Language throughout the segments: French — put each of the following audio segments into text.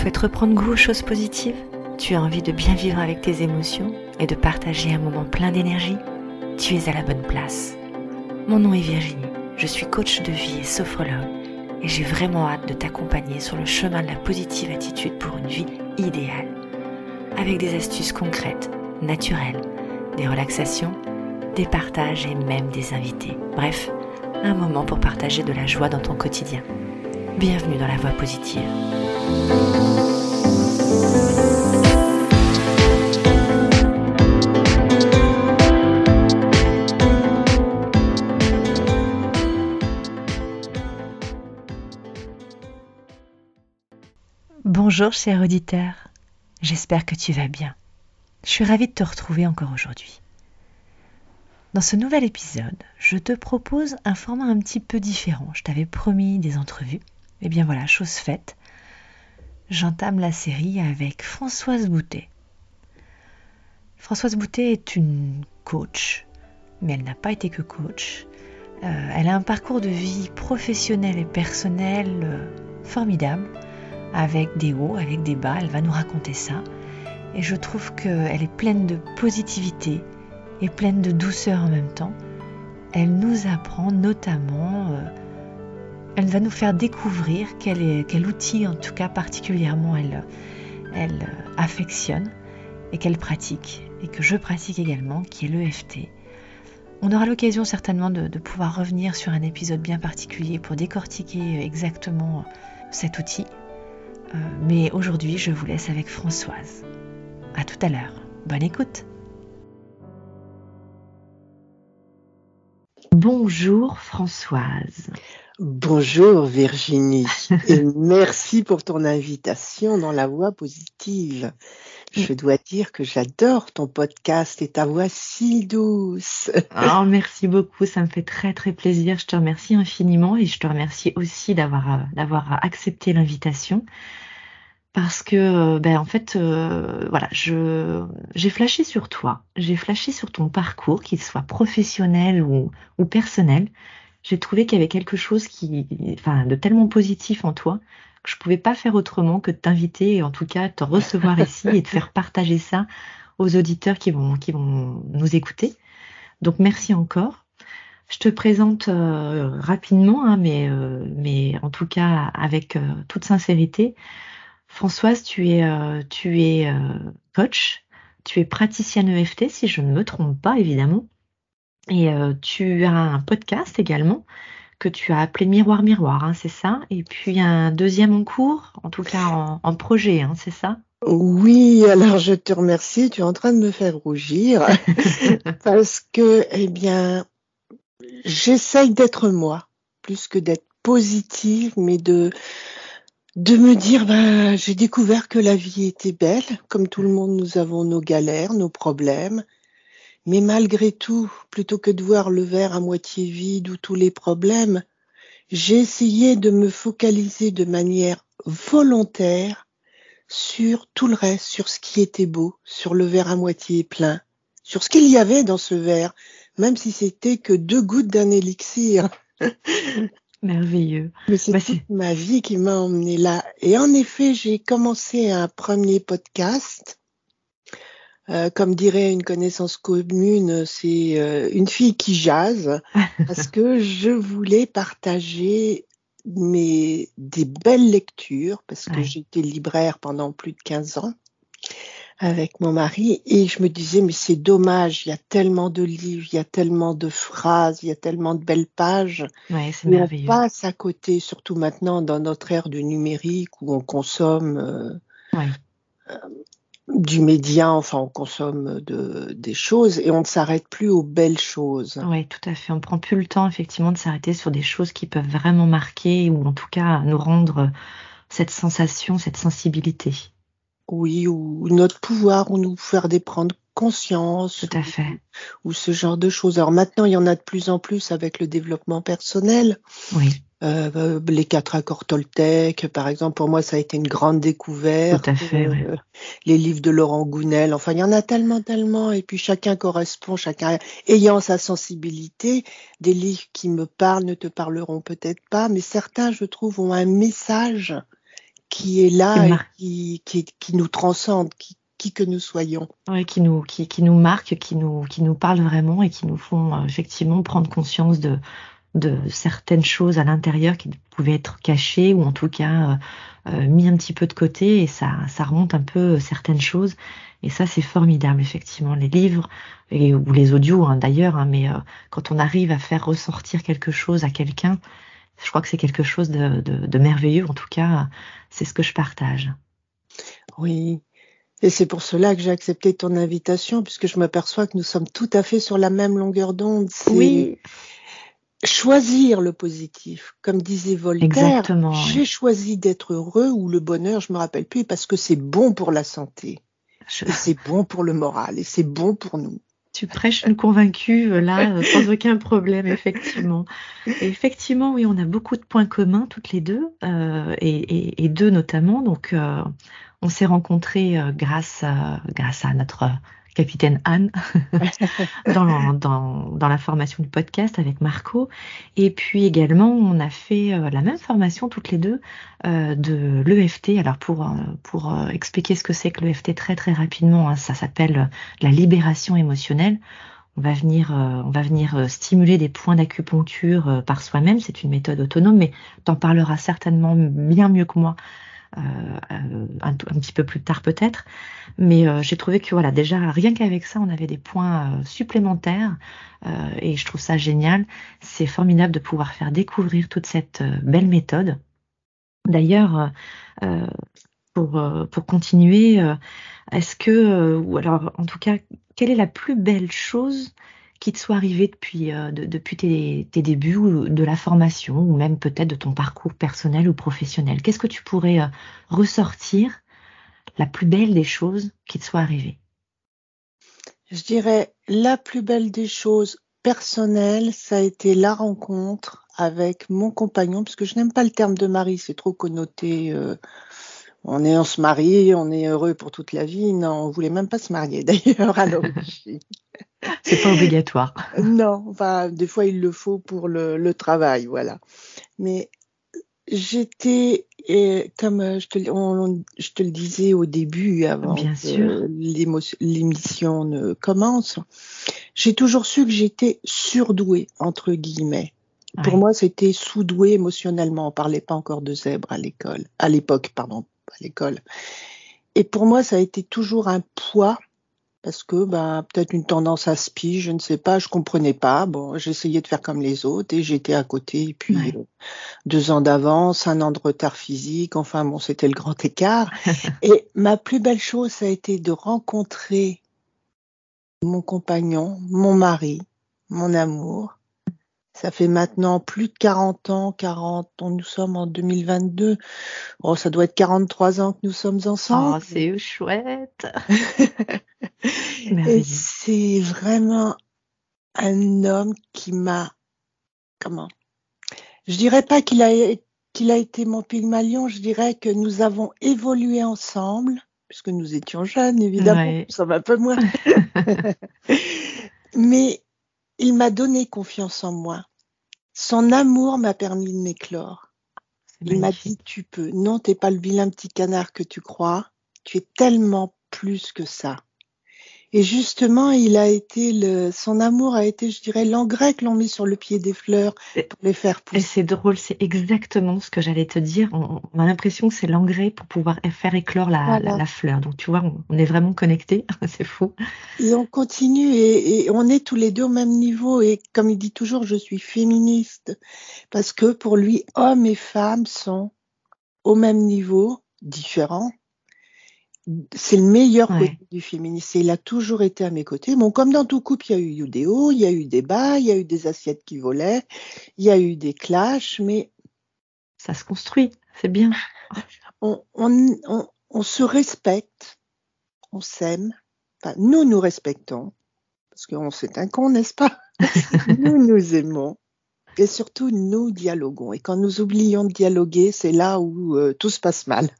souhaites reprendre goût aux choses positives Tu as envie de bien vivre avec tes émotions et de partager un moment plein d'énergie? Tu es à la bonne place. Mon nom est Virginie, je suis coach de vie et sophrologue et j'ai vraiment hâte de t'accompagner sur le chemin de la positive attitude pour une vie idéale. Avec des astuces concrètes, naturelles, des relaxations, des partages et même des invités. Bref, un moment pour partager de la joie dans ton quotidien. Bienvenue dans la voie positive. Bonjour cher auditeur, j'espère que tu vas bien. Je suis ravie de te retrouver encore aujourd'hui. Dans ce nouvel épisode, je te propose un format un petit peu différent. Je t'avais promis des entrevues. Et eh bien voilà, chose faite. J'entame la série avec Françoise Boutet. Françoise Boutet est une coach, mais elle n'a pas été que coach. Euh, elle a un parcours de vie professionnel et personnel euh, formidable, avec des hauts, avec des bas. Elle va nous raconter ça. Et je trouve qu'elle est pleine de positivité, et pleine de douceur en même temps. Elle nous apprend notamment, euh, elle va nous faire découvrir quel, outil, en tout cas particulièrement, elle, elle affectionne et qu'elle pratique, et que je pratique également, qui est l'EFT. On aura l'occasion certainement de, pouvoir revenir sur un épisode bien particulier pour décortiquer exactement cet outil. Euh, mais aujourd'hui, je vous laisse avec Françoise. À tout à l'heure. Bonne écoute. Bonjour Françoise. Bonjour Virginie et merci pour ton invitation dans la voie positive. Je dois dire que j'adore ton podcast et ta voix si douce. Oh, merci beaucoup, ça me fait très très plaisir. Je te remercie infiniment et je te remercie aussi d'avoir euh, d'avoir accepté l'invitation parce que euh, ben en fait euh, voilà je j'ai flashé sur toi j'ai flashé sur ton parcours qu'il soit professionnel ou, ou personnel j'ai trouvé qu'il y avait quelque chose qui enfin de tellement positif en toi que je pouvais pas faire autrement que de t'inviter et en tout cas te recevoir ici et de faire partager ça aux auditeurs qui vont qui vont nous écouter. Donc merci encore. Je te présente euh, rapidement hein, mais mais en tout cas avec toute sincérité. Françoise, tu es, euh, tu es euh, coach, tu es praticienne EFT, si je ne me trompe pas, évidemment. Et euh, tu as un podcast également que tu as appelé Miroir Miroir, hein, c'est ça? Et puis un deuxième en cours, en tout cas en, projet, hein, c'est ça? Oui, alors je te remercie, tu es en train de me faire rougir parce que, eh bien, j'essaye d'être moi, plus que d'être positive, mais de, de me dire, ben, j'ai découvert que la vie était belle. Comme tout le monde, nous avons nos galères, nos problèmes. Mais malgré tout, plutôt que de voir le verre à moitié vide ou tous les problèmes, j'ai essayé de me focaliser de manière volontaire sur tout le reste, sur ce qui était beau, sur le verre à moitié plein, sur ce qu'il y avait dans ce verre, même si c'était que deux gouttes d'un élixir. Merveilleux. Mais c'est bah, ma vie qui m'a emmené là. Et en effet, j'ai commencé un premier podcast. Euh, comme dirait une connaissance commune, c'est euh, une fille qui jase, parce que je voulais partager mes, des belles lectures, parce que j'étais libraire pendant plus de 15 ans avec mon mari et je me disais mais c'est dommage, il y a tellement de livres, il y a tellement de phrases, il y a tellement de belles pages. Ouais, c'est merveilleux. On passe à côté, surtout maintenant dans notre ère du numérique où on consomme euh, du média, enfin on consomme de, des choses et on ne s'arrête plus aux belles choses. Oui, tout à fait. On prend plus le temps effectivement de s'arrêter sur des choses qui peuvent vraiment marquer ou en tout cas nous rendre cette sensation, cette sensibilité oui, ou notre pouvoir, ou nous faire des prendre conscience. Tout à fait. Ou, ce genre de choses. Alors maintenant, il y en a de plus en plus avec le développement personnel. Oui. Euh, les quatre accords Toltec, par exemple, pour moi, ça a été une grande découverte. Tout à fait. Euh, les livres de Laurent Gounel, enfin, il y en a tellement, tellement, et puis chacun correspond, chacun ayant sa sensibilité. Des livres qui me parlent ne te parleront peut-être pas, mais certains, je trouve, ont un message qui est là et qui, qui, nous transcende, qui, qui que nous soyons. Oui, qui nous, qui, qui nous marquent, qui nous, qui nous parlent vraiment et qui nous font euh, effectivement prendre conscience de, de certaines choses à l'intérieur qui pouvaient être cachées ou en tout cas euh, euh, mis un petit peu de côté et ça, ça remonte un peu certaines choses. Et ça, c'est formidable, effectivement. Les livres et, ou les audios, hein, d'ailleurs, hein, mais quand on arrive à faire ressortir quelque chose à quelqu'un, je crois que c'est quelque chose de, de, merveilleux. En tout cas, c'est ce que je partage. Oui. Et c'est pour cela que j'ai accepté ton invitation, puisque je m'aperçois que nous sommes tout à fait sur la même longueur d'onde. Oui. Choisir le positif, comme disait Voltaire. Exactement. J'ai choisi d'être heureux ou le bonheur, je me rappelle plus, parce que c'est bon pour la santé. c'est bon pour le moral et c'est bon pour nous. Tu prêches une convaincue euh, là, euh, sans aucun problème, effectivement. effectivement, oui, on a beaucoup de points communs toutes les deux, euh, et, deux notamment. Donc, on s'est rencontrés grâce, grâce à notre capitaine Anne dans, la formation du podcast avec Marco. Et puis également, on a fait euh, la même formation toutes les deux euh, de l'EFT. Alors pour, euh, expliquer ce que c'est que l'EFT très très rapidement, hein, ça s'appelle la libération émotionnelle. On va venir, on va venir stimuler des points d'acupuncture par soi-même. C'est une méthode autonome, mais tu en parleras certainement bien mieux que moi euh, euh, un, petit peu plus tard peut-être. Mais euh, j'ai trouvé que voilà, déjà rien qu'avec ça, on avait des points supplémentaires et je trouve ça génial. C'est formidable de pouvoir faire découvrir toute cette belle méthode. D'ailleurs, pour, pour continuer, est-ce que, ou alors en tout cas, quelle est la plus belle chose qui te soit arrivé depuis, euh, depuis tes, débuts ou de la formation ou même peut-être de ton parcours personnel ou professionnel Qu'est-ce que tu pourrais euh, ressortir la plus belle des choses qui te soit arrivée? Je dirais la plus belle des choses personnelles, ça a été la rencontre avec mon compagnon, parce que je n'aime pas le terme de mari, c'est trop connoté. Euh, on est, on se marie, on est heureux pour toute la vie. Non, on voulait même pas se marier d'ailleurs à l'origine. C'est pas obligatoire. non, enfin, des fois il le faut pour le, travail, voilà. Mais j'étais, comme euh, je te, je te, le disais au début, avant Bien que l'émission ne commence, j'ai toujours su que j'étais surdouée, entre guillemets. Pour moi, c'était sous-doué émotionnellement. On parlait pas encore de zèbre à l'école, à l'époque, pardon, à l'école. Et pour moi, ça a été toujours un poids parce que ben peut-être une tendance à spi, je ne sais pas, je comprenais pas. Bon, j'essayais de faire comme les autres et j'étais à côté. Et puis euh, deux ans d'avance, un an de retard physique. Enfin bon, c'était le grand écart. et ma plus belle chose, ça a été de rencontrer mon compagnon, mon mari, mon amour, ça fait maintenant plus de 40 ans, 40 ans, nous sommes en 2022. Oh, ça doit être 43 ans que nous sommes ensemble. Oh, c'est chouette. Et c'est vraiment un homme qui m'a, comment? Je dirais pas qu'il a, qu'il a été mon pygmalion, je dirais que nous avons évolué ensemble, puisque nous étions jeunes, évidemment, ça va un peu moins. Mais il m'a donné confiance en moi. Son amour m'a permis de m'éclore. Il m'a dit tu peux. Non, t'es pas le vilain petit canard que tu crois. Tu es tellement plus que ça. Et justement, il a été le, son amour a été, je dirais, l'engrais que l'on met sur le pied des fleurs pour les faire pousser. C'est drôle, c'est exactement ce que j'allais te dire. On, a l'impression que c'est l'engrais pour pouvoir faire éclore la, la, fleur. Donc tu vois, on, est vraiment connectés. c'est fou. Et on continue et, et, on est tous les deux au même niveau. Et comme il dit toujours, je suis féministe parce que pour lui, hommes et femmes sont au même niveau, différents, c'est le meilleur côté du féminisme. il a toujours été à mes côtés. Bon, comme dans tout couple, il y a eu des hauts, il y a eu des bas, il y a eu des assiettes qui volaient, il y a eu des clashs, mais ça se construit, c'est bien. On, se respecte, on s'aime. Enfin, nous nous respectons, parce qu'on c'est un con, n'est-ce pas? Nous nous aimons. Et surtout, nous dialoguons. Et quand nous oublions de dialoguer, c'est là où euh, tout se passe mal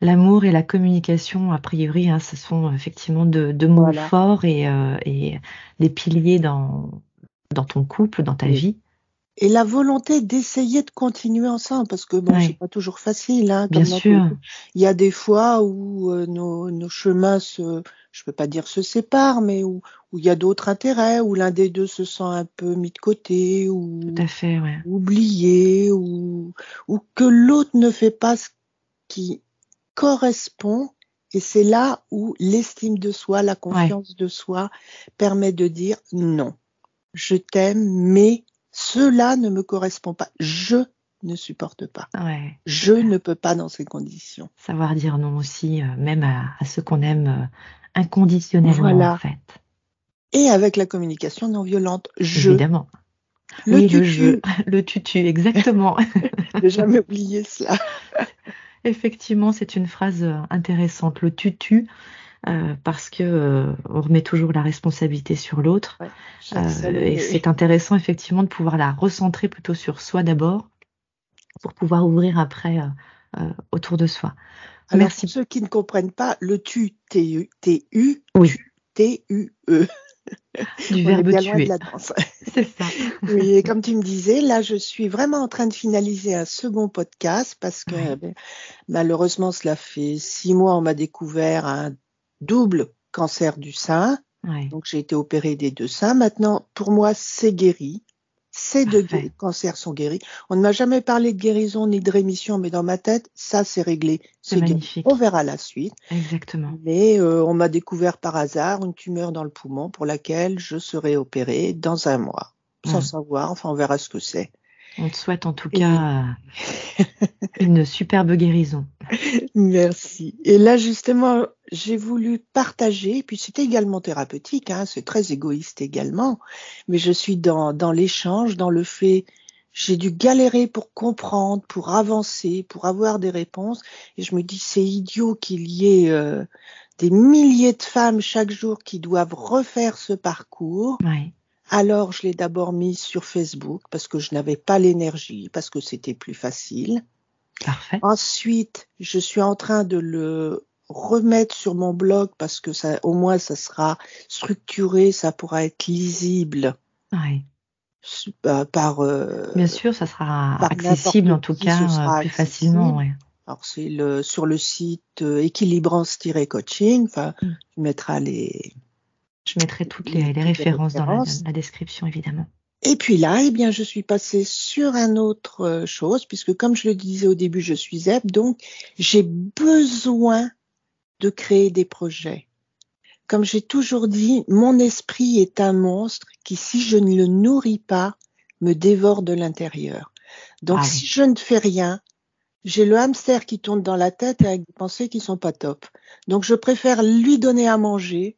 l'amour et la communication, a priori, hein, ce sont effectivement de, mots forts et, euh, et, des piliers dans, dans ton couple, dans ta vie. et la volonté d'essayer de continuer ensemble parce que bon Ouais. c'est pas toujours facile hein, Bien sûr. il y a des fois où euh, nos, nos chemins se je peux pas dire se séparent mais où où il y a d'autres intérêts où l'un des deux se sent un peu mis de côté ou Tout à fait, ouais. oublié ou ou que l'autre ne fait pas ce qui correspond et c'est là où l'estime de soi la confiance de soi permet de dire non je t'aime mais cela ne me correspond pas je ne supporte pas Ouais. je ne peux pas dans ces conditions Savoir dire non aussi, euh, même à, à ceux qu'on aime euh, inconditionnellement, Voilà. en fait. et avec la communication non violente je Évidemment. Le oui, le tutu jeu, le tutu, exactement. j'ai jamais oublié cela Effectivement, c'est une phrase intéressante, le tutu, euh, parce que euh, on remet toujours la responsabilité sur l'autre. Euh, et c'est intéressant effectivement de pouvoir la recentrer plutôt sur soi d'abord, pour pouvoir ouvrir après autour de soi. Alors, Merci. pour ceux qui ne comprennent pas, le tu, T-U, T-U, Oui. tu, T-U-E. Du verbe bien loin tuer. de la danse. C'est ça. Oui, et comme tu me disais, là, je suis vraiment en train de finaliser un second podcast parce que ben, malheureusement, cela fait six mois, on m'a découvert un double cancer du sein. Donc, j'ai été opérée des deux seins. Maintenant, pour moi, c'est guéri. Ces deux Parfait. gué- cancers sont guéris. On ne m'a jamais parlé de guérison ni de rémission, mais dans ma tête, ça, c'est réglé. C'est guéri. magnifique. On verra la suite. Exactement. Mais euh, on m'a découvert par hasard une tumeur dans le poumon pour laquelle je serai opérée dans un mois. Sans Mm. savoir, enfin on verra ce que c'est. On te souhaite en tout Et- cas une superbe guérison. Merci. Et là justement, j'ai voulu partager, puis c'est également thérapeutique, hein, c'est très égoïste également, mais je suis dans, dans l'échange, dans le fait, j'ai dû galérer pour comprendre, pour avancer, pour avoir des réponses, et je me dis c'est idiot qu'il y ait euh, des milliers de femmes chaque jour qui doivent refaire ce parcours. Ouais. Alors, je l'ai d'abord mis sur Facebook parce que je n'avais pas l'énergie, parce que c'était plus facile. Parfait. Ensuite, je suis en train de le remettre sur mon blog parce que ça, au moins, ça sera structuré, ça pourra être lisible Ouais. euh, par. euh, Bien sûr, ça sera accessible en tout qui, cas euh, plus facilement. Ouais. alors, c'est le sur le site euh, équilibrance-coaching. Enfin, Mm. tu mettras les. Je mettrai toutes Les- références dans la, description évidemment. Et puis là, eh bien, je suis passée sur un autre chose, puisque comme je le disais au début, je suis ZEP, donc j'ai besoin de créer des projets. Comme j'ai toujours dit, mon esprit est un monstre qui, si je ne le nourris pas, me dévore de l'intérieur. Donc, Ah oui. si je ne fais rien, j'ai le hamster qui tourne dans la tête avec des pensées qui sont pas top. Donc, je préfère lui donner à manger.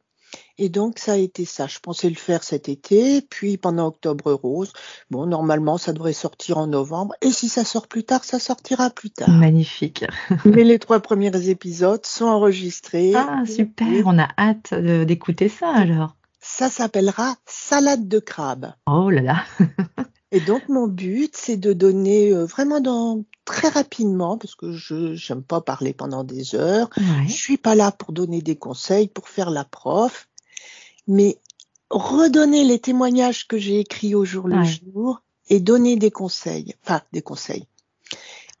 Et donc, ça a été ça. Je pensais le faire cet été, puis pendant Octobre Rose. Bon, normalement, ça devrait sortir en novembre. Et si ça sort plus tard, ça sortira plus tard. Magnifique. Mais les trois premiers épisodes sont enregistrés. Ah, super. On a hâte euh, d'écouter ça alors. Ça s'appellera Salade de crabe. Oh là là. Et donc, mon but, c'est de donner euh, vraiment dans, très rapidement, parce que je j'aime pas parler pendant des heures. Ouais. Je suis pas là pour donner des conseils, pour faire la prof, mais redonner les témoignages que j'ai écrits au jour le jour et donner des conseils, enfin des conseils.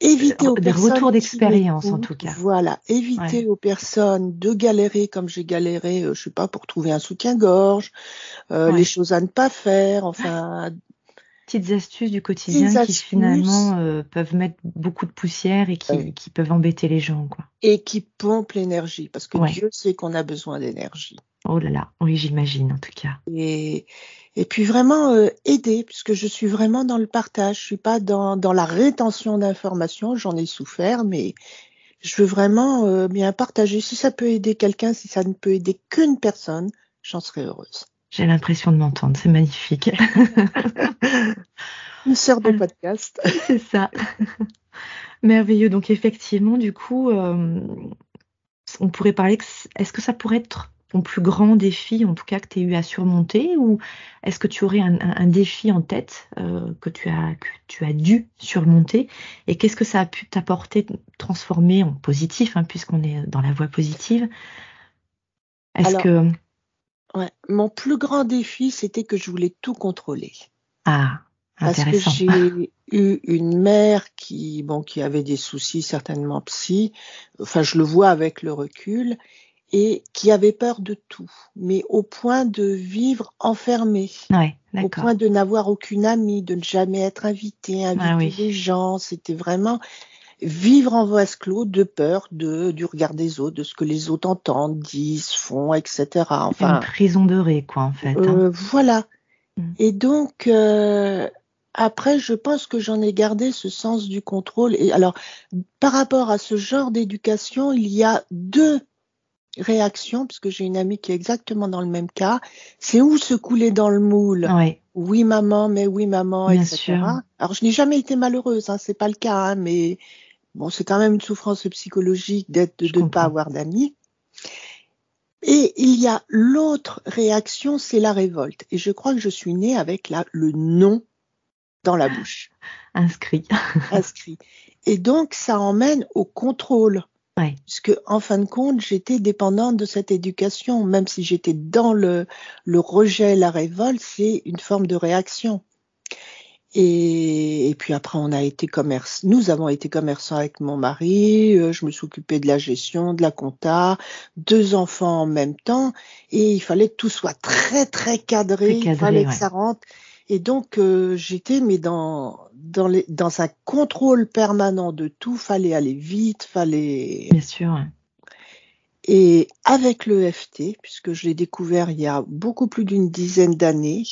Éviter aux des personnes retours d'expérience, en tout cas. Voilà, éviter Ouais. aux personnes de galérer comme j'ai galéré, euh, je sais pas, pour trouver un soutien-gorge, euh, Ouais. les choses à ne pas faire, enfin Petites astuces du quotidien qui astuces. finalement euh, peuvent mettre beaucoup de poussière et qui, Ouais. qui peuvent embêter les gens. Quoi. et qui pompent l'énergie, parce que. Dieu sait qu'on a besoin d'énergie. Oh là là. Oui, j'imagine en tout cas. Et, et puis vraiment euh, aider, puisque je suis vraiment dans le partage. Je suis pas dans, dans la rétention d'informations, j'en ai souffert, mais je veux vraiment euh, bien partager. Si ça peut aider quelqu'un, si ça ne peut aider qu'une personne, j'en serai heureuse. J'ai l'impression de m'entendre. C'est magnifique. Une sœur de podcast. C'est ça. Merveilleux. Donc effectivement, du coup, euh, on pourrait parler est-ce que ça pourrait être ton plus grand défi, en tout cas que tu as eu à surmonter, ou est-ce que tu aurais un, un- un défi en tête euh, que tu as que tu as dû surmonter et qu'est-ce que ça a pu t'apporter, transformer en positif, hein, puisqu'on est dans la voie positive? Est-ce que Ouais. Mon plus grand défi, c'était que je voulais tout contrôler. ah Parce que j'ai eu une mère qui, bon, qui avait des soucis certainement psy. Enfin, je le vois avec le recul et qui avait peur de tout, mais au point de vivre enfermée, ouais, au point de n'avoir aucune amie, de ne jamais être invitée, inviter ah les gens. C'était vraiment vivre en vase clos de peur de du regard des autres, de ce que les autres entendent, disent, font, etc. Enfin, une prison de ré, quoi, en fait. Hein. Euh, voilà. Mm. Et donc, euh, après, je pense que j'en ai gardé ce sens du contrôle. Et alors, par rapport à ce genre d'éducation, il y a deux réactions, puisque j'ai une amie qui est exactement dans le même cas. C'est où se couler dans le moule? Oui. Oui maman, mais oui maman, etc. Alors je n'ai jamais été malheureuse, hein, c'est pas le cas, hein, mais bon, c'est quand même une souffrance psychologique d'être de ne pas avoir d'amis. Et il y a l'autre réaction, c'est la révolte. Et je crois que je suis née avec la, le non dans la bouche. Inscrit. Inscrit. Et donc, ça emmène au contrôle. Ouais. Puisque, en fin de compte, j'étais dépendante de cette éducation. Même si j'étais dans le, le rejet, la révolte, c'est une forme de réaction. Et, et, puis après, on a été commerce. Nous avons été commerçants avec mon mari. Euh, je me suis occupée de la gestion, de la compta, deux enfants en même temps. Et il fallait que tout soit très très cadré. il fallait que ça rentre. Et donc euh, j'étais mais dans dans les dans un contrôle permanent de tout. Fallait aller vite, fallait. Bien sûr. Et avec le FT, puisque je l'ai découvert il y a beaucoup plus d'une dizaine d'années,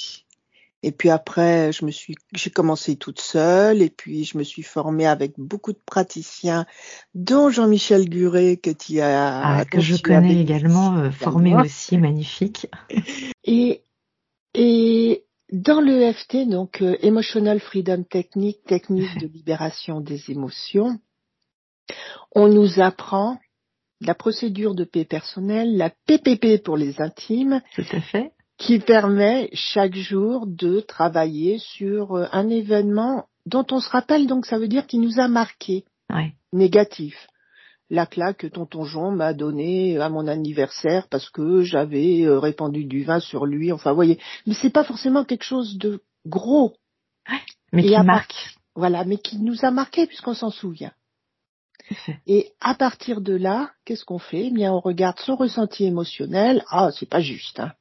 et puis après, je me suis, j'ai commencé toute seule, et puis je me suis formée avec beaucoup de praticiens, dont Jean-Michel Guret que tu as, ah, que je connais également, euh, formé aussi, magnifique. Et et dans l'EFT, donc euh, Emotional Freedom Technique, technique de libération des émotions, on nous apprend la procédure de paix personnelle, la PPP pour les intimes. Tout à fait qui permet chaque jour de travailler sur euh, un événement dont on se rappelle, donc ça veut dire qu'il nous a marqué, négatif. La claque que tonton Jean m'a donnée à mon anniversaire parce que j'avais euh, répandu du vin sur lui. Enfin, vous voyez, mais c'est pas forcément quelque chose de gros. mais qui marque. Voilà, mais qui nous a marqué puisqu'on s'en souvient. Et à partir de là, qu'est-ce qu'on fait? Eh bien, on regarde son ressenti émotionnel. Ah, c'est pas juste. Hein.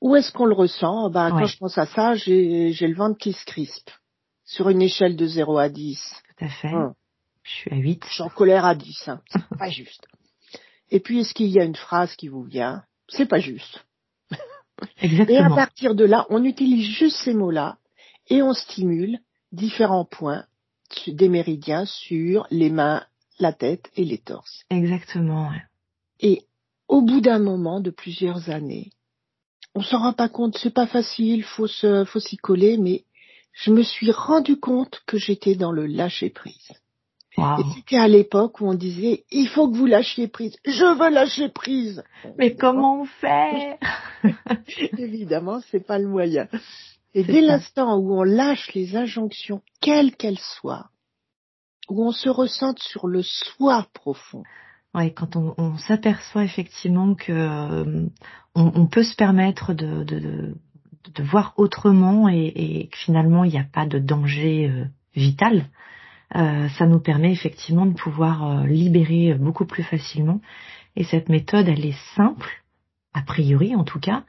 Où est-ce qu'on le ressent? Ben, Quand je pense à ça, j'ai le ventre qui se crispe. Sur une échelle de 0 à 10. Tout à fait. Hum. Je suis à 8. Je suis en colère à 10. Hein. C'est pas juste. Et puis, est-ce qu'il y a une phrase qui vous vient? C'est pas juste. Exactement. Et à partir de là, on utilise juste ces mots-là et on stimule différents points des méridiens sur les mains, la tête et les torses. Exactement. Et au bout d'un moment de plusieurs années, on s'en rend pas compte, c'est pas facile, faut se, faut s'y coller, mais je me suis rendu compte que j'étais dans le lâcher prise. Et c'était à l'époque où on disait il faut que vous lâchiez prise. Je veux lâcher prise. Mais comment on fait? Évidemment, c'est pas le moyen. Et dès l'instant où on lâche les injonctions, quelles qu'elles soient, où on se ressente sur le soi profond, Ouais, quand on, on s'aperçoit effectivement que euh, on, on, peut se permettre de, de, de, de voir autrement et, et, que finalement il n'y a pas de danger euh, vital, euh, ça nous permet effectivement de pouvoir euh, libérer beaucoup plus facilement. Et cette méthode, elle est simple, a priori en tout cas.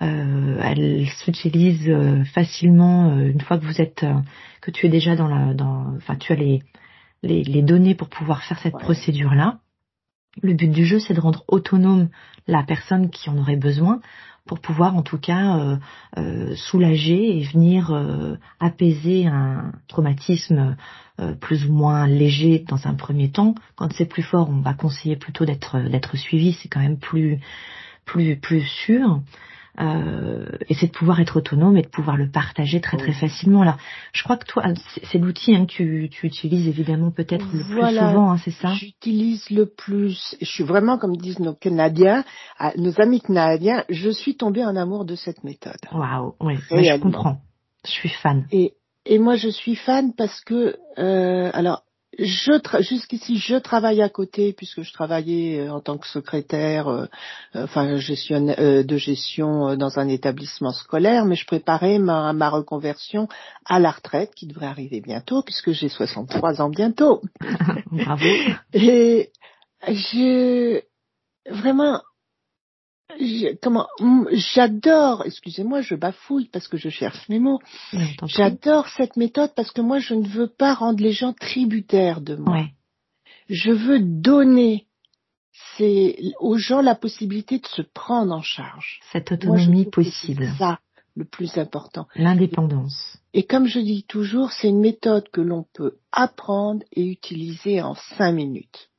elle s'utilise facilement une fois que vous êtes, que tu es déjà dans la, dans, enfin tu as les, les, les données pour pouvoir faire cette procédure là. Le but du jeu, c'est de rendre autonome la personne qui en aurait besoin pour pouvoir en tout cas euh, euh, soulager et venir euh, apaiser un traumatisme plus ou moins léger dans un premier temps. Quand c'est plus fort, on va conseiller plutôt d'être d'être suivi, c'est quand même plus plus plus sûr euh, et c'est de pouvoir être autonome et de pouvoir le partager très très facilement. Alors, je crois que toi, c'est l'outil hein, que tu, tu, utilises évidemment peut-être le plus souvent, hein, c'est ça? J'utilise le plus. Je suis vraiment, comme disent nos Canadiens, nos amis canadiens, je suis tombée en amour de cette méthode. Waouh, oui, je comprends. Je suis fan. Et, et moi, je suis fan parce que, euh, alors, je jusqu'ici je travaille à côté puisque je travaillais euh, en tant que secrétaire euh, euh, enfin gestion de gestion dans un établissement scolaire mais je préparais ma, ma reconversion à la retraite qui devrait arriver bientôt puisque j'ai 63 ans bientôt. Bravo. Et je vraiment comment j'adore, excusez-moi, je bafouille parce que je cherche mes mots. J'adore cette méthode parce que moi je ne veux pas rendre les gens tributaires de moi. Je veux donner aux gens la possibilité de se prendre en charge. Cette autonomie possible. C'est ça le plus important. L'indépendance. Et comme je dis toujours, c'est une méthode que l'on peut apprendre et utiliser en cinq minutes.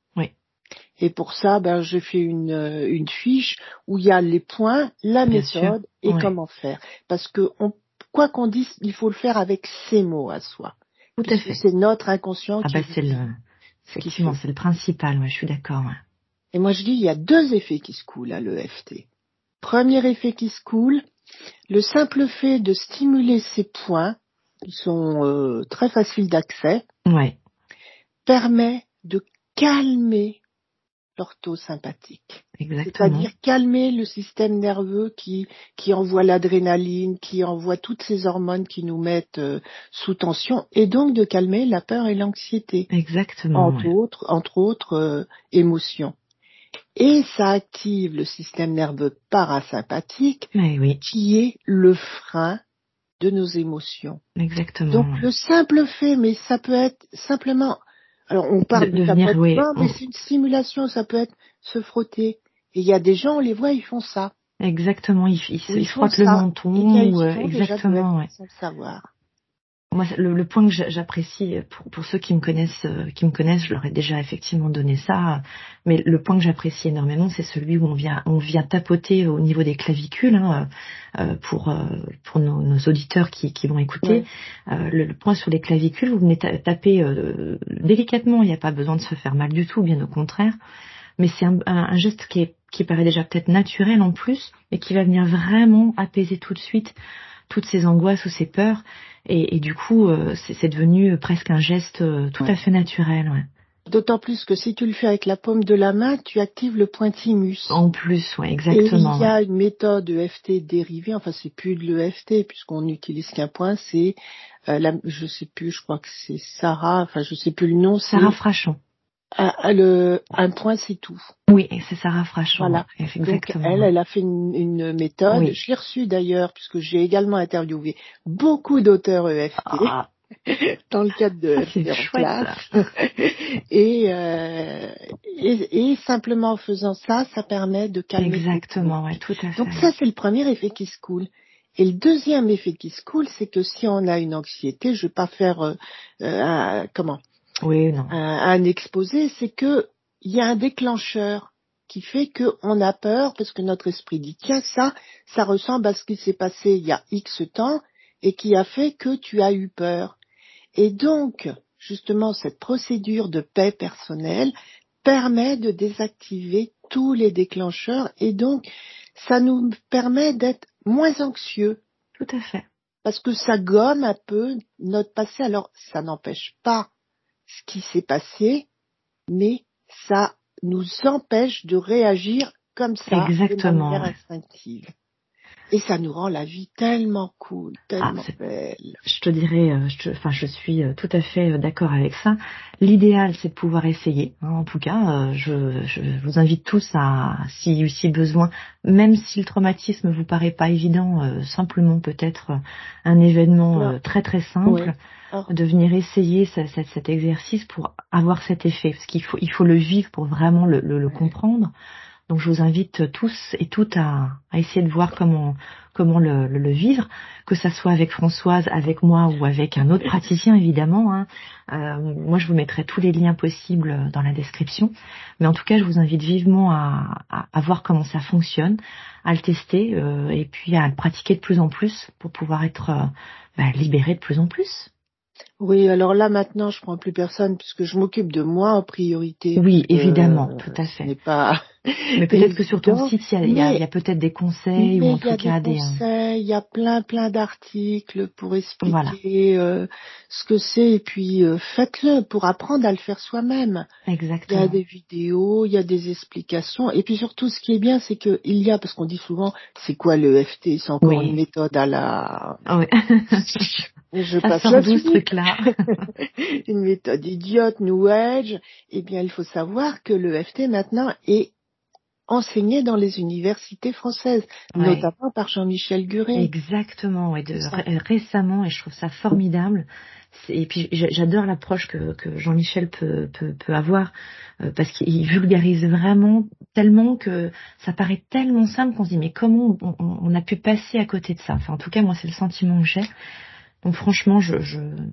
Et pour ça, ben, j'ai fait une, euh, une fiche où il y a les points, la méthode et comment faire. Parce que quoi qu'on dise, il faut le faire avec ses mots à soi. Tout à fait. C'est notre inconscient. Ah bah c'est le, effectivement, c'est le principal. Ouais, je suis d'accord. Et moi je dis, il y a deux effets qui se coulent à l'EFT. Premier effet qui se coule, le simple fait de stimuler ces points, qui sont euh, très faciles d'accès, ouais. permet de calmer sympathique C'est-à-dire calmer le système nerveux qui, qui envoie l'adrénaline, qui envoie toutes ces hormones qui nous mettent euh, sous tension, et donc de calmer la peur et l'anxiété. Exactement. Entre autres, entre autres euh, émotions. Et ça active le système nerveux parasympathique, oui. qui est le frein de nos émotions. Exactement. Donc le simple fait, mais ça peut être simplement alors on parle de, venir, oui, mais c'est une simulation, ça peut être se frotter. Et il y a des gens, on les voit, ils font ça. Exactement, ils, ils, ils, frottent le menton, ou, euh, exactement, ouais. sans savoir. Moi, le, point que j'apprécie pour, pour, ceux qui me connaissent, euh, qui me connaissent, je leur ai déjà effectivement donné ça. Mais le point que j'apprécie énormément, c'est celui où on vient, on vient tapoter au niveau des clavicules hein, euh, pour euh, pour nos, nos, auditeurs qui, qui vont écouter. Euh, le, point sur les clavicules, vous venez taper euh, délicatement. Il n'y a pas besoin de se faire mal du tout, bien au contraire. Mais c'est un, un, geste qui, est, qui paraît déjà peut-être naturel en plus et qui va venir vraiment apaiser tout de suite toutes ces angoisses ou ces peurs. Et, du coup, euh, c'est devenu presque un geste euh, tout à fait naturel. Ouais. D'autant plus que si tu le fais avec la paume de la main, tu actives le point thymus. En plus, ouais, exactement. Et il y a une méthode EFT dérivée, enfin c'est plus de l'EFT puisqu'on n'utilise qu'un point, c'est, euh, la, je sais plus, je crois que c'est Sarah, enfin je sais plus le nom. Sarah Frachon. Le, un point, c'est tout. Oui, c'est Sarah Frachon. Voilà. Exactement. elle, elle a fait une, une méthode. Je l'ai reçue d'ailleurs, puisque j'ai également interviewé beaucoup d'auteurs EFT. Ah. dans le cadre de ah, et, euh, et, et, simplement en faisant ça, ça permet de calmer. Exactement, ouais, tout à fait. Donc ça, c'est le premier effet qui se coule. Et le deuxième effet qui se coule, c'est que si on a une anxiété, je vais pas faire euh, euh, comment oui, non. un exposé, c'est que il y a un déclencheur qui fait qu'on a peur parce que notre esprit dit tiens ça, ça ressemble à ce qui s'est passé il y a X temps et qui a fait que tu as eu peur. Et donc, justement, cette procédure de paix personnelle permet de désactiver tous les déclencheurs et donc ça nous permet d'être moins anxieux. Tout à fait. Parce que ça gomme un peu notre passé. Alors, ça n'empêche pas ce qui s'est passé, mais ça nous empêche de réagir comme ça Exactement. de manière instinctive. Et ça nous rend la vie tellement cool, tellement ah, belle. Je te dirais, euh, je, enfin, je suis euh, tout à fait euh, d'accord avec ça. L'idéal, c'est de pouvoir essayer. En tout cas, je, je, vous invite tous à, si, si besoin, même si le traumatisme vous paraît pas évident, simplement peut-être un événement très très simple. de venir essayer cet exercice pour avoir cet effet, parce qu'il faut, il faut le vivre pour vraiment le, le, le comprendre. Donc je vous invite tous et toutes à, essayer de voir comment comment le, vivre, que ça soit avec Françoise, avec moi ou avec un autre praticien évidemment. Hein. Euh, moi je vous mettrai tous les liens possibles dans la description. Mais en tout cas je vous invite vivement à, voir comment ça fonctionne, à le tester euh, et puis à le pratiquer de plus en plus pour pouvoir être euh, bah, libéré de plus en plus. Oui, alors là maintenant je prends plus personne puisque je m'occupe de moi en priorité. Oui, évidemment, tout à fait. pas Mais peut-être que sur ton site, il y a, peut-être des conseils ou en tout cas des, conseils. Il y a plein plein d'articles pour expliquer euh, ce que c'est et puis euh, faites-le pour apprendre à le faire soi-même. Exactement. Il y a des vidéos, il y a des explications et puis surtout ce qui est bien, c'est que il y a parce qu'on dit souvent c'est quoi le FT, c'est encore une méthode à la. Ah oui. Je passe à ce truc-là. une méthode idiote, New Age. Eh bien, il faut savoir que le FT maintenant est enseigné dans les universités françaises, notamment par Jean-Michel Guret. Exactement, et de, récemment, et je trouve ça formidable. Et puis j'adore l'approche que, que Jean-Michel peut, peut, peut, avoir, euh, parce qu'il vulgarise vraiment tellement que ça paraît tellement simple qu'on se dit mais comment on, on, a pu passer à côté de ça? Enfin en tout cas moi c'est le sentiment que j'ai. Donc franchement je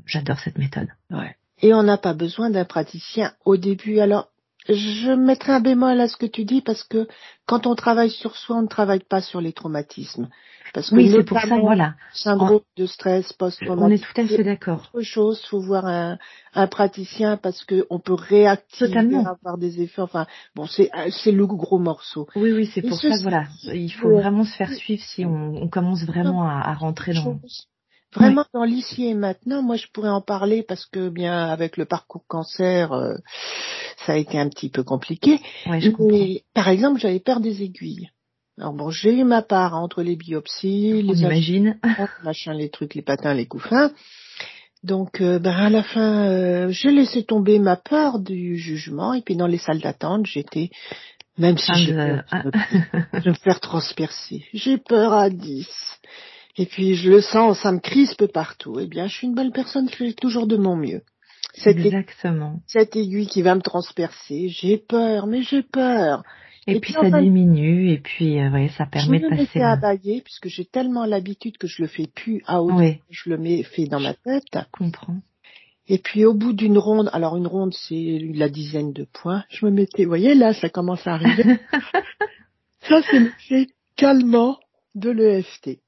j'adore cette méthode. Ouais. Et on n'a pas besoin d'un praticien au début. Alors je mettrai un bémol à ce que tu dis parce que quand on travaille sur soi, on ne travaille pas sur les traumatismes. Parce que oui, c'est pour ça, voilà. Syndrome de stress post-traumatique. On est tout à fait d'accord. Autre chose, faut voir un, un praticien parce que on peut réactiver, Totalement. avoir des effets. Enfin, bon, c'est c'est le gros morceau. Oui, oui, c'est pour ça, voilà. Il faut vraiment se faire suivre si on, on commence vraiment à, à rentrer dans. Vraiment dans l'ici et maintenant, moi je pourrais en parler parce que bien avec le parcours cancer, euh, ça a été un petit peu compliqué. Ouais, par exemple, j'avais peur des aiguilles. Alors bon, j'ai eu ma part entre les biopsies, les imagine. machin, les trucs, les patins, les couffins. Donc, euh, ben à la fin, euh, j'ai laissé tomber ma peur du jugement et puis dans les salles d'attente, j'étais, même si j'ai peur, de me faire transpercer, j'ai peur à 10. Et puis je le sens, ça me crispe partout. Eh bien, je suis une bonne personne, je fais toujours de mon mieux. Exactement. cette aiguille qui va me transpercer, j'ai peur, mais j'ai peur. Et, puis, ça diminue, et puis euh, ça permet de passer. Je à bailler, puisque j'ai tellement l'habitude que je le fais plus à haut, je le mets fait dans ma tête. Je comprends. Et puis au bout d'une ronde, alors une ronde c'est la dizaine de points, je me mettais, vous voyez là, ça commence à arriver. ça c'est l'effet calmant de l'EFT.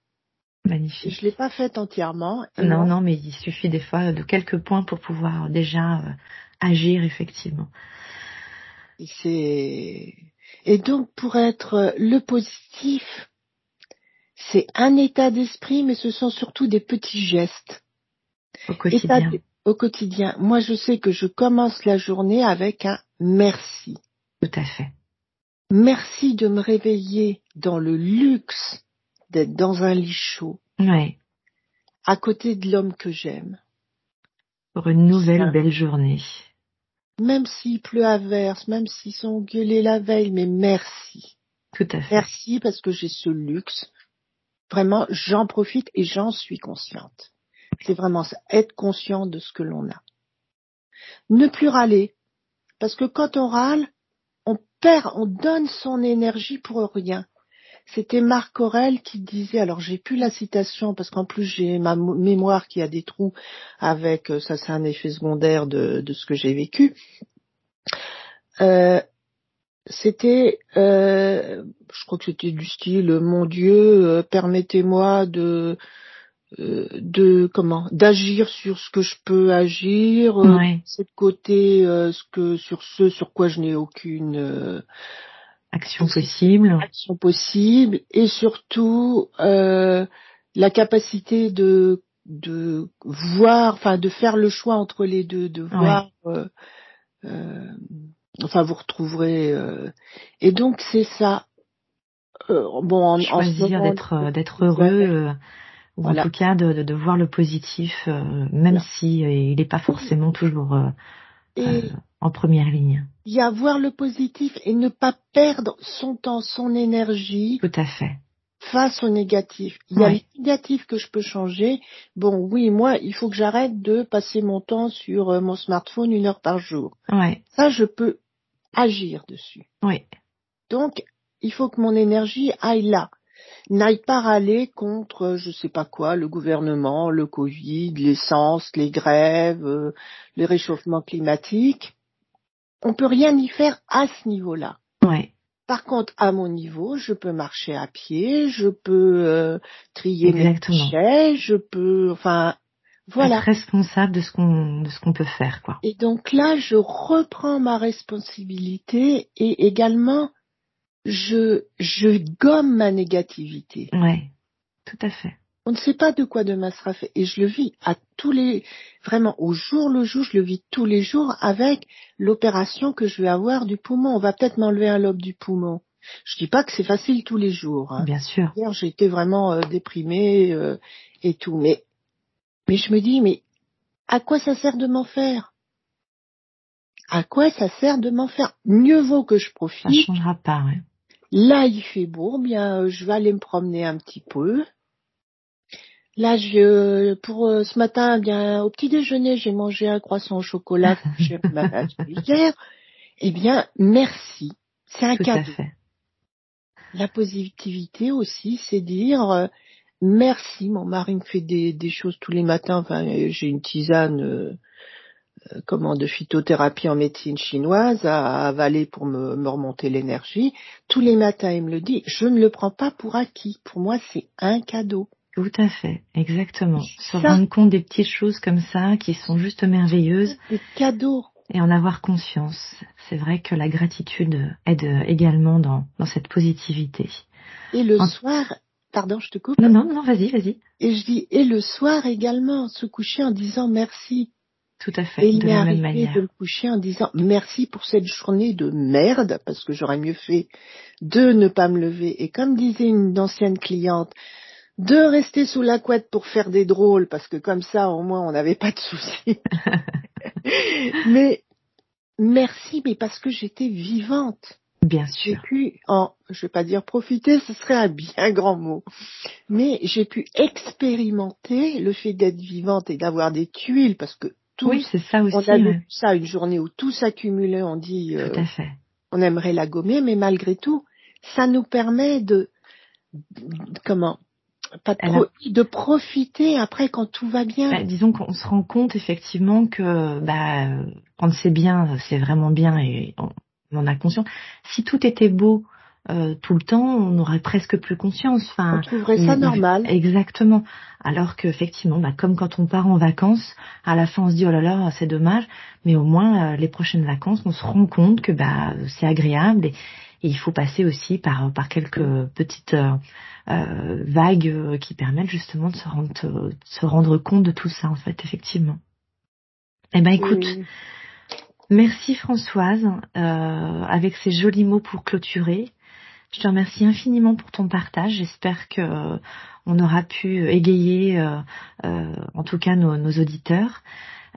Magnifique. Je l'ai pas faite entièrement. Non, non, mais il suffit des fois de quelques points pour pouvoir déjà euh, agir effectivement. C'est et donc pour être le positif, c'est un état d'esprit, mais ce sont surtout des petits gestes. Au quotidien. au quotidien. Moi, je sais que je commence la journée avec un merci. Tout à fait. Merci de me réveiller dans le luxe d'être dans un lit chaud. Ouais. À côté de l'homme que j'aime. Pour une nouvelle belle journée. Même s'il pleut à verse, même s'ils sont gueulés la veille, mais merci. Tout à fait. Merci parce que j'ai ce luxe. Vraiment, j'en profite et j'en suis consciente. C'est vraiment ça, être conscient de ce que l'on a. Ne plus râler. Parce que quand on râle, on perd, on donne son énergie pour rien. C'était Marc Aurel qui disait, alors j'ai plus la citation parce qu'en plus j'ai ma mémoire qui a des trous avec, euh, ça c'est un effet secondaire de, ce que j'ai vécu. Euh, c'était, euh, je crois que c'était du style, mon Dieu, permettez-moi de de comment d'agir sur ce que je peux agir c'est de côté ce que sur ce sur quoi je n'ai aucune Action possible. Action possible et surtout euh, la capacité de de voir, enfin de faire le choix entre les deux, de voir. Euh, euh, enfin, vous retrouverez. Euh, et donc c'est ça. Euh, bon, en, choisir d'être d'être heureux. ou en tout cas de, de, voir le positif, même si il n'est pas forcément toujours en première ligne. Y avoir le positif et ne pas perdre son temps, son énergie. Tout à fait. Face au négatif. Il y a le négatif que je peux changer. Bon, oui, moi, il faut que j'arrête de passer mon temps sur euh, mon smartphone une heure par jour. Ouais. Ça, je peux agir dessus. Oui. Donc, il faut que mon énergie aille là n'aille pas râler contre je sais pas quoi, le gouvernement, le Covid, l'essence, les grèves, euh, les réchauffements climatiques. On peut rien y faire à ce niveau-là. Ouais. Par contre, à mon niveau, je peux marcher à pied, je peux euh, trier mes déchets, je peux, enfin, voilà. Être responsable de ce qu'on de ce qu'on peut faire, quoi. Et donc là, je reprends ma responsabilité et également je, je gomme ma négativité. Ouais, tout à fait. On ne sait pas de quoi demain sera fait. Et je le vis à tous les, vraiment au jour le jour, je le vis tous les jours avec l'opération que je vais avoir du poumon. On va peut-être m'enlever un lobe du poumon. Je dis pas que c'est facile tous les jours. Hein. Bien sûr. Hier, j'étais vraiment euh, déprimée euh, et tout. Mais, mais je me dis, mais à quoi ça sert de m'en faire? À quoi ça sert de m'en faire? Mieux vaut que je profite. Ça changera pas, ouais. Là, il fait beau, bien, euh, je vais aller me promener un petit peu. Là, je, pour euh, ce matin, bien, au petit déjeuner, j'ai mangé un croissant au chocolat que j'ai hier. Eh bien, merci. C'est un Tout cadeau. à fait. La positivité aussi, c'est dire euh, merci. Mon mari me fait des, des choses tous les matins. Enfin, euh, j'ai une tisane, euh, euh, comment, de phytothérapie en médecine chinoise à avaler pour me, me remonter l'énergie. Tous les matins, il me le dit. Je ne le prends pas pour acquis. Pour moi, c'est un cadeau. Tout à fait, exactement. Se rendre compte des petites choses comme ça qui sont juste merveilleuses Des cadeaux. et en avoir conscience. C'est vrai que la gratitude aide également dans, dans cette positivité. Et le En- soir, pardon, je te coupe. Non, non, non, vas-y, vas-y. Et je dis, et le soir également, se coucher en disant merci. Tout à fait, Et il de m'est la même arrivé manière. de me coucher en disant merci pour cette journée de merde, parce que j'aurais mieux fait de ne pas me lever. Et comme disait une ancienne cliente, de rester sous la couette pour faire des drôles, parce que comme ça, au moins, on n'avait pas de soucis. mais merci, mais parce que j'étais vivante. Bien J'ai sûr. pu en, je vais pas dire profiter, ce serait un bien grand mot, mais j'ai pu expérimenter le fait d'être vivante et d'avoir des tuiles, parce que Oui, c'est ça aussi. on a vu ça une journée où tout s'accumulait, on dit, euh, Tout à fait. on aimerait la gommer, mais malgré tout, ça nous permet de, comment, pas de, de profiter après quand tout va bien. Bah, disons qu'on se rend compte effectivement que bah, quand c'est bien, c'est vraiment bien et on, on en a conscience. Si tout était beau euh, tout le temps, on n'aurait presque plus conscience. on Enfin, trouverait ça normal. Exactement. Alors qu'effectivement, bah, comme quand on part en vacances, à la fin on se dit oh là là, c'est dommage, mais au moins euh, les prochaines vacances, on se rend compte que bah c'est agréable et, et il faut passer aussi par par quelques petites euh, euh, vagues euh, qui permettent justement de se rendre euh, de se rendre compte de tout ça en fait, effectivement. Eh ben écoute, Merci Françoise, euh, avec ces jolis mots pour clôturer. Je te remercie infiniment pour ton partage. J'espère que euh, on aura pu égayer, euh, euh, en tout cas, nos, nos auditeurs.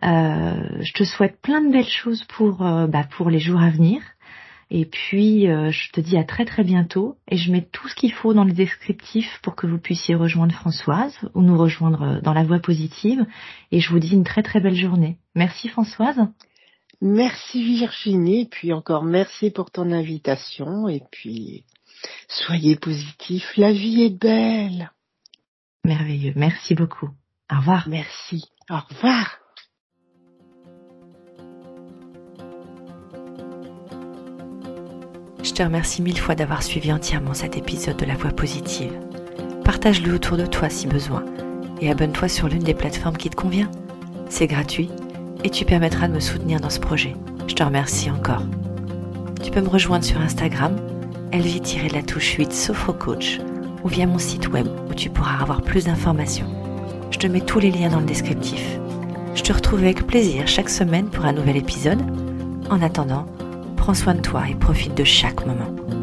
Euh, je te souhaite plein de belles choses pour euh, bah, pour les jours à venir. Et puis, je te dis à très très bientôt. Et je mets tout ce qu'il faut dans le descriptif pour que vous puissiez rejoindre Françoise ou nous rejoindre dans la voie positive. Et je vous dis une très très belle journée. Merci Françoise. Merci Virginie, et puis encore merci pour ton invitation, et puis soyez positifs, la vie est belle. Merveilleux. Merci beaucoup. Au revoir. Merci. Au revoir. Je te remercie mille fois d'avoir suivi entièrement cet épisode de La Voix Positive. Partage-le autour de toi si besoin et abonne-toi sur l'une des plateformes qui te convient. C'est gratuit et tu permettras de me soutenir dans ce projet. Je te remercie encore. Tu peux me rejoindre sur Instagram, elvie-la touche 8 Sophrocoach ou via mon site web où tu pourras avoir plus d'informations. Je te mets tous les liens dans le descriptif. Je te retrouve avec plaisir chaque semaine pour un nouvel épisode. En attendant, prends soin de toi et profite de chaque moment.